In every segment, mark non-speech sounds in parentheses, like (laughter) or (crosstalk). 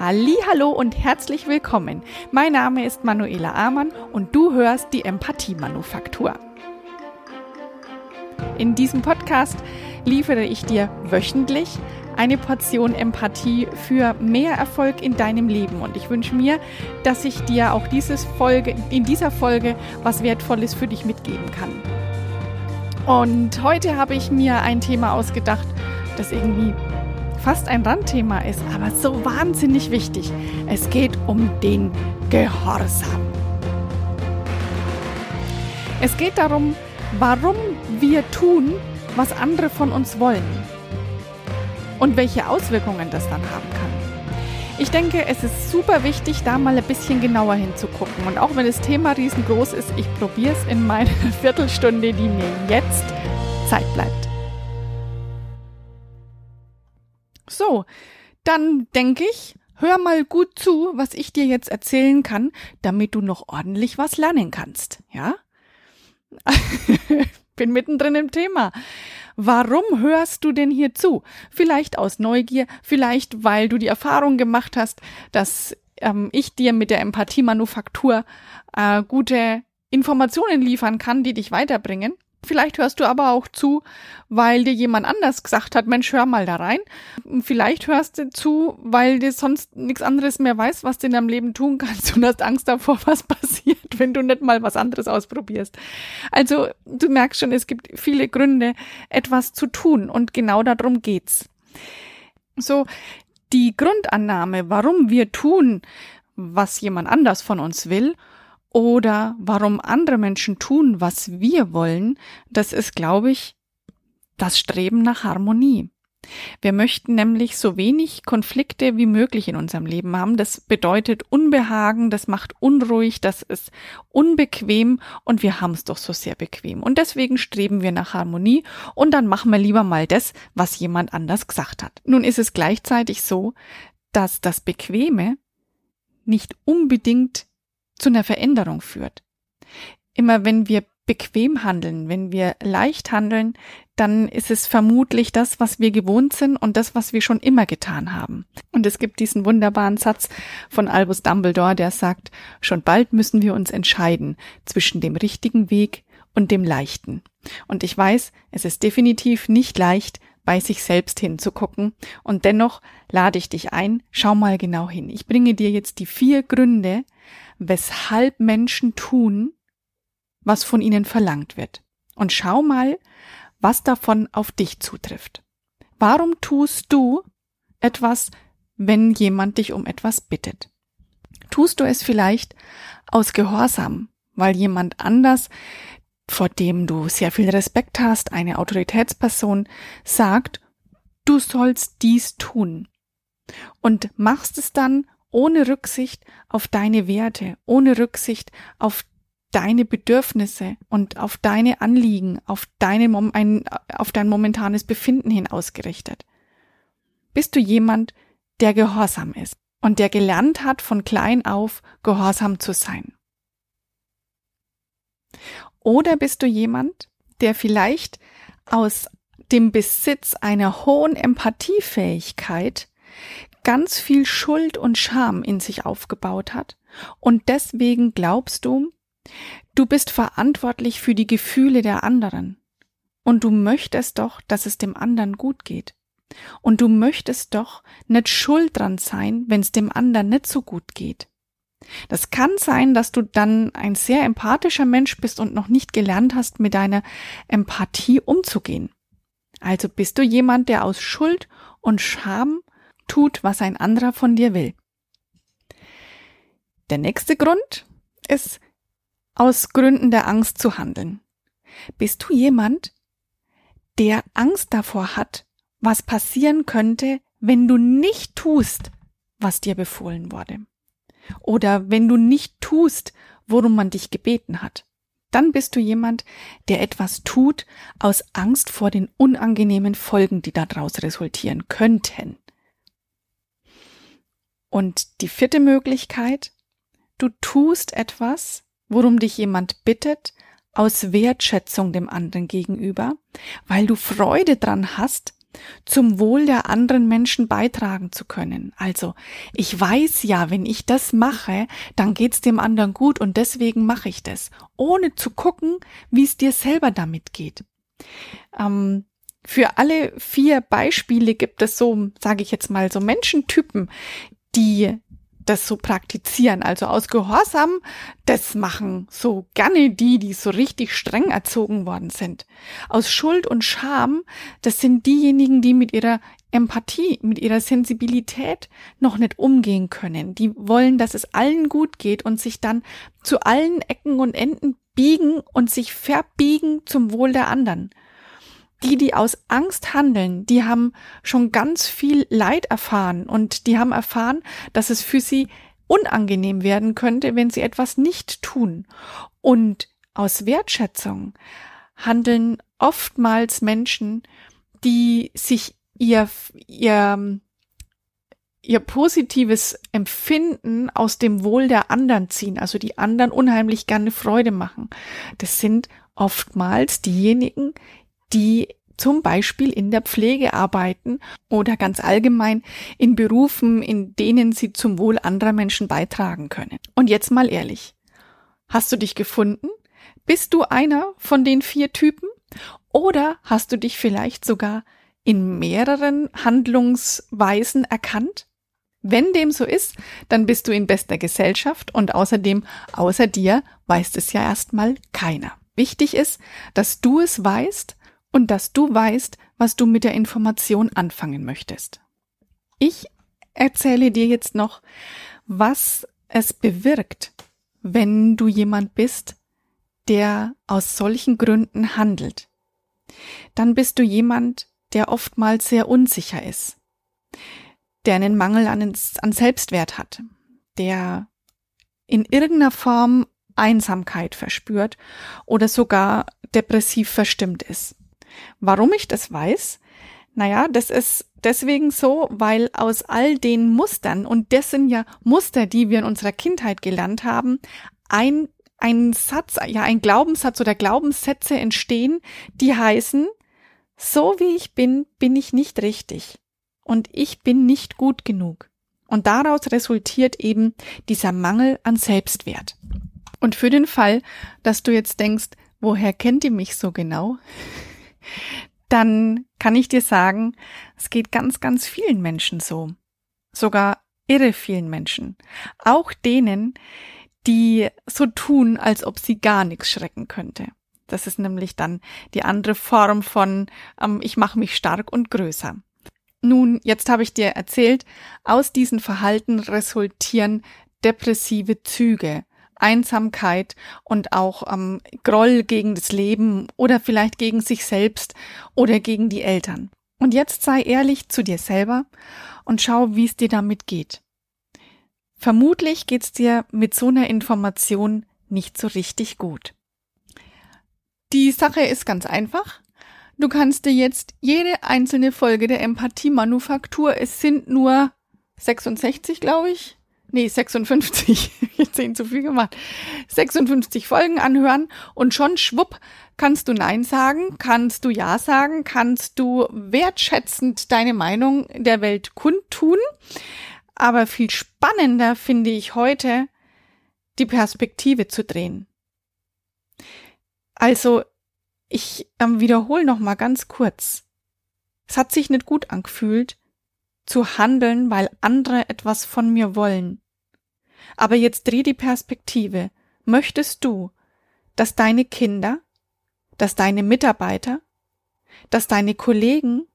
Hallo und herzlich willkommen. Mein Name ist Manuela Amann und du hörst die Empathie Manufaktur. In diesem Podcast liefere ich dir wöchentlich eine Portion Empathie für mehr Erfolg in deinem Leben und ich wünsche mir, dass ich dir auch dieses Folge in dieser Folge was wertvolles für dich mitgeben kann. Und heute habe ich mir ein Thema ausgedacht, das irgendwie fast ein Randthema ist, aber so wahnsinnig wichtig. Es geht um den Gehorsam. Es geht darum, warum wir tun, was andere von uns wollen und welche Auswirkungen das dann haben kann. Ich denke, es ist super wichtig, da mal ein bisschen genauer hinzugucken. Und auch wenn das Thema riesengroß ist, ich probiere es in meiner (laughs) Viertelstunde, die mir jetzt Zeit bleibt. So, dann denke ich, hör mal gut zu, was ich dir jetzt erzählen kann, damit du noch ordentlich was lernen kannst, ja? (laughs) Bin mittendrin im Thema. Warum hörst du denn hier zu? Vielleicht aus Neugier, vielleicht weil du die Erfahrung gemacht hast, dass ähm, ich dir mit der Empathie-Manufaktur äh, gute Informationen liefern kann, die dich weiterbringen. Vielleicht hörst du aber auch zu, weil dir jemand anders gesagt hat, Mensch, hör mal da rein. Vielleicht hörst du zu, weil du sonst nichts anderes mehr weißt, was du in deinem Leben tun kannst und hast Angst davor, was (laughs) passiert, wenn du nicht mal was anderes ausprobierst. Also, du merkst schon, es gibt viele Gründe, etwas zu tun und genau darum geht's. So, die Grundannahme, warum wir tun, was jemand anders von uns will oder warum andere Menschen tun, was wir wollen, das ist, glaube ich, das Streben nach Harmonie. Wir möchten nämlich so wenig Konflikte wie möglich in unserem Leben haben. Das bedeutet Unbehagen, das macht unruhig, das ist unbequem und wir haben es doch so sehr bequem. Und deswegen streben wir nach Harmonie und dann machen wir lieber mal das, was jemand anders gesagt hat. Nun ist es gleichzeitig so, dass das Bequeme nicht unbedingt zu einer Veränderung führt. Immer wenn wir bequem handeln, wenn wir leicht handeln, dann ist es vermutlich das, was wir gewohnt sind und das, was wir schon immer getan haben. Und es gibt diesen wunderbaren Satz von Albus Dumbledore, der sagt, schon bald müssen wir uns entscheiden zwischen dem richtigen Weg und dem leichten. Und ich weiß, es ist definitiv nicht leicht, bei sich selbst hinzugucken. Und dennoch lade ich dich ein, schau mal genau hin. Ich bringe dir jetzt die vier Gründe, weshalb Menschen tun, was von ihnen verlangt wird. Und schau mal, was davon auf dich zutrifft. Warum tust du etwas, wenn jemand dich um etwas bittet? Tust du es vielleicht aus Gehorsam, weil jemand anders, vor dem du sehr viel Respekt hast, eine Autoritätsperson, sagt, du sollst dies tun und machst es dann ohne Rücksicht auf deine Werte, ohne Rücksicht auf deine Bedürfnisse und auf deine Anliegen, auf, deine, auf dein momentanes Befinden hin ausgerichtet. Bist du jemand, der gehorsam ist und der gelernt hat, von klein auf gehorsam zu sein? Oder bist du jemand, der vielleicht aus dem Besitz einer hohen Empathiefähigkeit ganz viel Schuld und Scham in sich aufgebaut hat und deswegen glaubst du, du bist verantwortlich für die Gefühle der anderen und du möchtest doch, dass es dem anderen gut geht. Und du möchtest doch nicht schuld dran sein, wenn es dem anderen nicht so gut geht. Das kann sein, dass du dann ein sehr empathischer Mensch bist und noch nicht gelernt hast, mit deiner Empathie umzugehen. Also bist du jemand, der aus Schuld und Scham tut, was ein anderer von dir will. Der nächste Grund ist, aus Gründen der Angst zu handeln. Bist du jemand, der Angst davor hat, was passieren könnte, wenn du nicht tust, was dir befohlen wurde? Oder wenn du nicht tust, worum man dich gebeten hat? Dann bist du jemand, der etwas tut aus Angst vor den unangenehmen Folgen, die daraus resultieren könnten. Und die vierte Möglichkeit, du tust etwas, worum dich jemand bittet, aus Wertschätzung dem anderen gegenüber, weil du Freude dran hast, zum Wohl der anderen Menschen beitragen zu können. Also, ich weiß ja, wenn ich das mache, dann geht's dem anderen gut und deswegen mache ich das, ohne zu gucken, wie es dir selber damit geht. Ähm, für alle vier Beispiele gibt es so, sage ich jetzt mal, so Menschentypen, die das so praktizieren. Also aus Gehorsam, das machen so gerne die, die so richtig streng erzogen worden sind. Aus Schuld und Scham, das sind diejenigen, die mit ihrer Empathie, mit ihrer Sensibilität noch nicht umgehen können. Die wollen, dass es allen gut geht und sich dann zu allen Ecken und Enden biegen und sich verbiegen zum Wohl der anderen die, die aus Angst handeln, die haben schon ganz viel Leid erfahren und die haben erfahren, dass es für sie unangenehm werden könnte, wenn sie etwas nicht tun. Und aus Wertschätzung handeln oftmals Menschen, die sich ihr, ihr, ihr positives Empfinden aus dem Wohl der anderen ziehen, also die anderen unheimlich gerne Freude machen. Das sind oftmals diejenigen, die zum Beispiel in der Pflege arbeiten oder ganz allgemein in Berufen, in denen sie zum Wohl anderer Menschen beitragen können. Und jetzt mal ehrlich. Hast du dich gefunden? Bist du einer von den vier Typen? Oder hast du dich vielleicht sogar in mehreren Handlungsweisen erkannt? Wenn dem so ist, dann bist du in bester Gesellschaft und außerdem außer dir weiß es ja erstmal keiner. Wichtig ist, dass du es weißt und dass du weißt, was du mit der Information anfangen möchtest. Ich erzähle dir jetzt noch, was es bewirkt, wenn du jemand bist, der aus solchen Gründen handelt. Dann bist du jemand, der oftmals sehr unsicher ist, der einen Mangel an, an Selbstwert hat, der in irgendeiner Form Einsamkeit verspürt oder sogar depressiv verstimmt ist. Warum ich das weiß? Naja, das ist deswegen so, weil aus all den Mustern, und das sind ja Muster, die wir in unserer Kindheit gelernt haben, ein, ein Satz, ja, ein Glaubenssatz oder Glaubenssätze entstehen, die heißen, so wie ich bin, bin ich nicht richtig. Und ich bin nicht gut genug. Und daraus resultiert eben dieser Mangel an Selbstwert. Und für den Fall, dass du jetzt denkst, woher kennt ihr mich so genau? Dann kann ich dir sagen, es geht ganz, ganz vielen Menschen so. Sogar irre vielen Menschen. Auch denen, die so tun, als ob sie gar nichts schrecken könnte. Das ist nämlich dann die andere Form von ähm, ich mache mich stark und größer. Nun, jetzt habe ich dir erzählt, aus diesen Verhalten resultieren depressive Züge, Einsamkeit und auch ähm, Groll gegen das Leben oder vielleicht gegen sich selbst oder gegen die Eltern. Und jetzt sei ehrlich zu dir selber und schau, wie es dir damit geht. Vermutlich geht's dir mit so einer Information nicht so richtig gut. Die Sache ist ganz einfach. Du kannst dir jetzt jede einzelne Folge der Empathie-Manufaktur, es sind nur 66, glaube ich, nee, 56, jetzt sehen zu viel gemacht, 56 Folgen anhören und schon schwupp kannst du Nein sagen, kannst du Ja sagen, kannst du wertschätzend deine Meinung der Welt kundtun. Aber viel spannender finde ich heute, die Perspektive zu drehen. Also, ich ähm, wiederhole noch mal ganz kurz. Es hat sich nicht gut angefühlt, zu handeln, weil andere etwas von mir wollen. Aber jetzt dreh die Perspektive. Möchtest du, dass deine Kinder, dass deine Mitarbeiter, dass deine Kollegen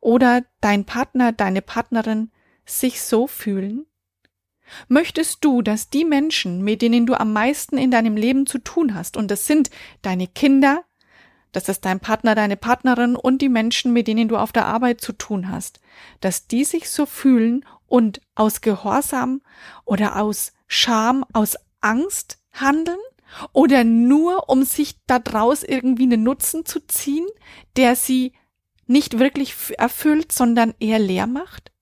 oder dein Partner, deine Partnerin sich so fühlen? Möchtest du, dass die Menschen, mit denen du am meisten in deinem Leben zu tun hast, und das sind deine Kinder, das ist dein Partner, deine Partnerin und die Menschen, mit denen du auf der Arbeit zu tun hast, dass die sich so fühlen und aus Gehorsam oder aus Scham, aus Angst handeln? Oder nur, um sich daraus irgendwie einen Nutzen zu ziehen, der sie nicht wirklich erfüllt, sondern eher leer macht?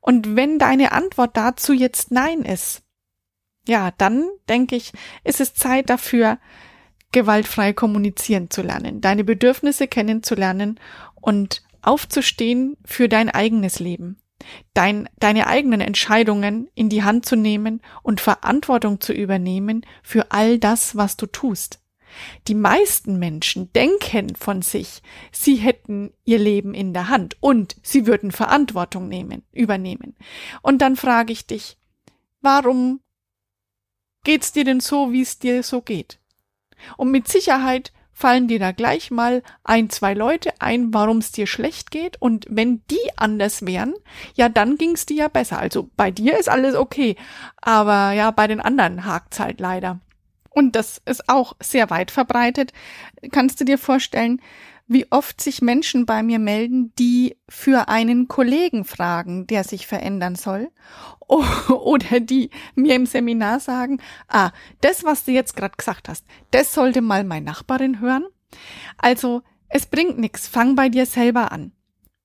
Und wenn deine Antwort dazu jetzt Nein ist, ja, dann denke ich, ist es Zeit dafür, gewaltfrei kommunizieren zu lernen, deine Bedürfnisse kennenzulernen und aufzustehen für dein eigenes Leben, dein, deine eigenen Entscheidungen in die Hand zu nehmen und Verantwortung zu übernehmen für all das, was du tust. Die meisten Menschen denken von sich, sie hätten ihr Leben in der Hand und sie würden Verantwortung nehmen, übernehmen. Und dann frage ich dich, warum geht's dir denn so, wie es dir so geht? Und mit Sicherheit fallen dir da gleich mal ein, zwei Leute ein, warum es dir schlecht geht. Und wenn die anders wären, ja, dann ging's dir ja besser. Also bei dir ist alles okay. Aber ja, bei den anderen hakt's halt leider. Und das ist auch sehr weit verbreitet. Kannst du dir vorstellen, wie oft sich Menschen bei mir melden, die für einen Kollegen fragen, der sich verändern soll, oder die mir im Seminar sagen, ah, das, was du jetzt gerade gesagt hast, das sollte mal meine Nachbarin hören. Also, es bringt nichts, fang bei dir selber an.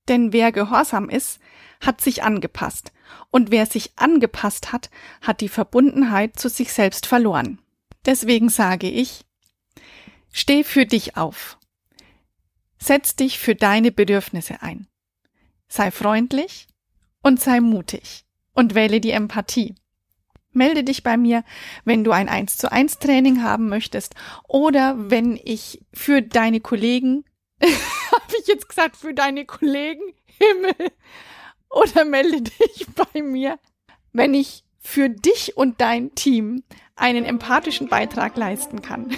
Denn wer gehorsam ist, hat sich angepasst. Und wer sich angepasst hat, hat die Verbundenheit zu sich selbst verloren. Deswegen sage ich, steh für dich auf. Setz dich für deine Bedürfnisse ein. Sei freundlich und sei mutig und wähle die Empathie. Melde dich bei mir, wenn du ein 1 zu 1 Training haben möchtest oder wenn ich für deine Kollegen, (laughs) habe ich jetzt gesagt, für deine Kollegen, Himmel, oder melde dich bei mir, wenn ich für dich und dein Team einen empathischen Beitrag leisten kann. (laughs)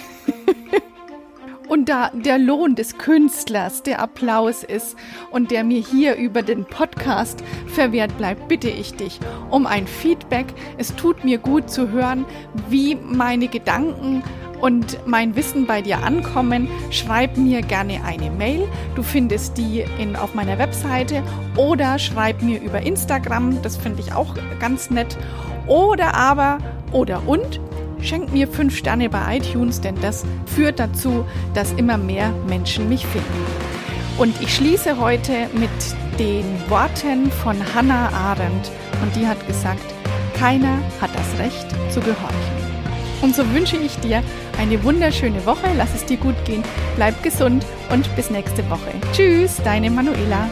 Und da der Lohn des Künstlers der Applaus ist und der mir hier über den Podcast verwehrt bleibt, bitte ich dich um ein Feedback. Es tut mir gut zu hören, wie meine Gedanken und mein Wissen bei dir ankommen. Schreib mir gerne eine Mail. Du findest die in, auf meiner Webseite oder schreib mir über Instagram. Das finde ich auch ganz nett. Oder aber, oder und, Schenkt mir fünf Sterne bei iTunes, denn das führt dazu, dass immer mehr Menschen mich finden. Und ich schließe heute mit den Worten von Hannah Arendt und die hat gesagt, keiner hat das Recht zu gehorchen. Und so wünsche ich dir eine wunderschöne Woche, lass es dir gut gehen, bleib gesund und bis nächste Woche. Tschüss, deine Manuela.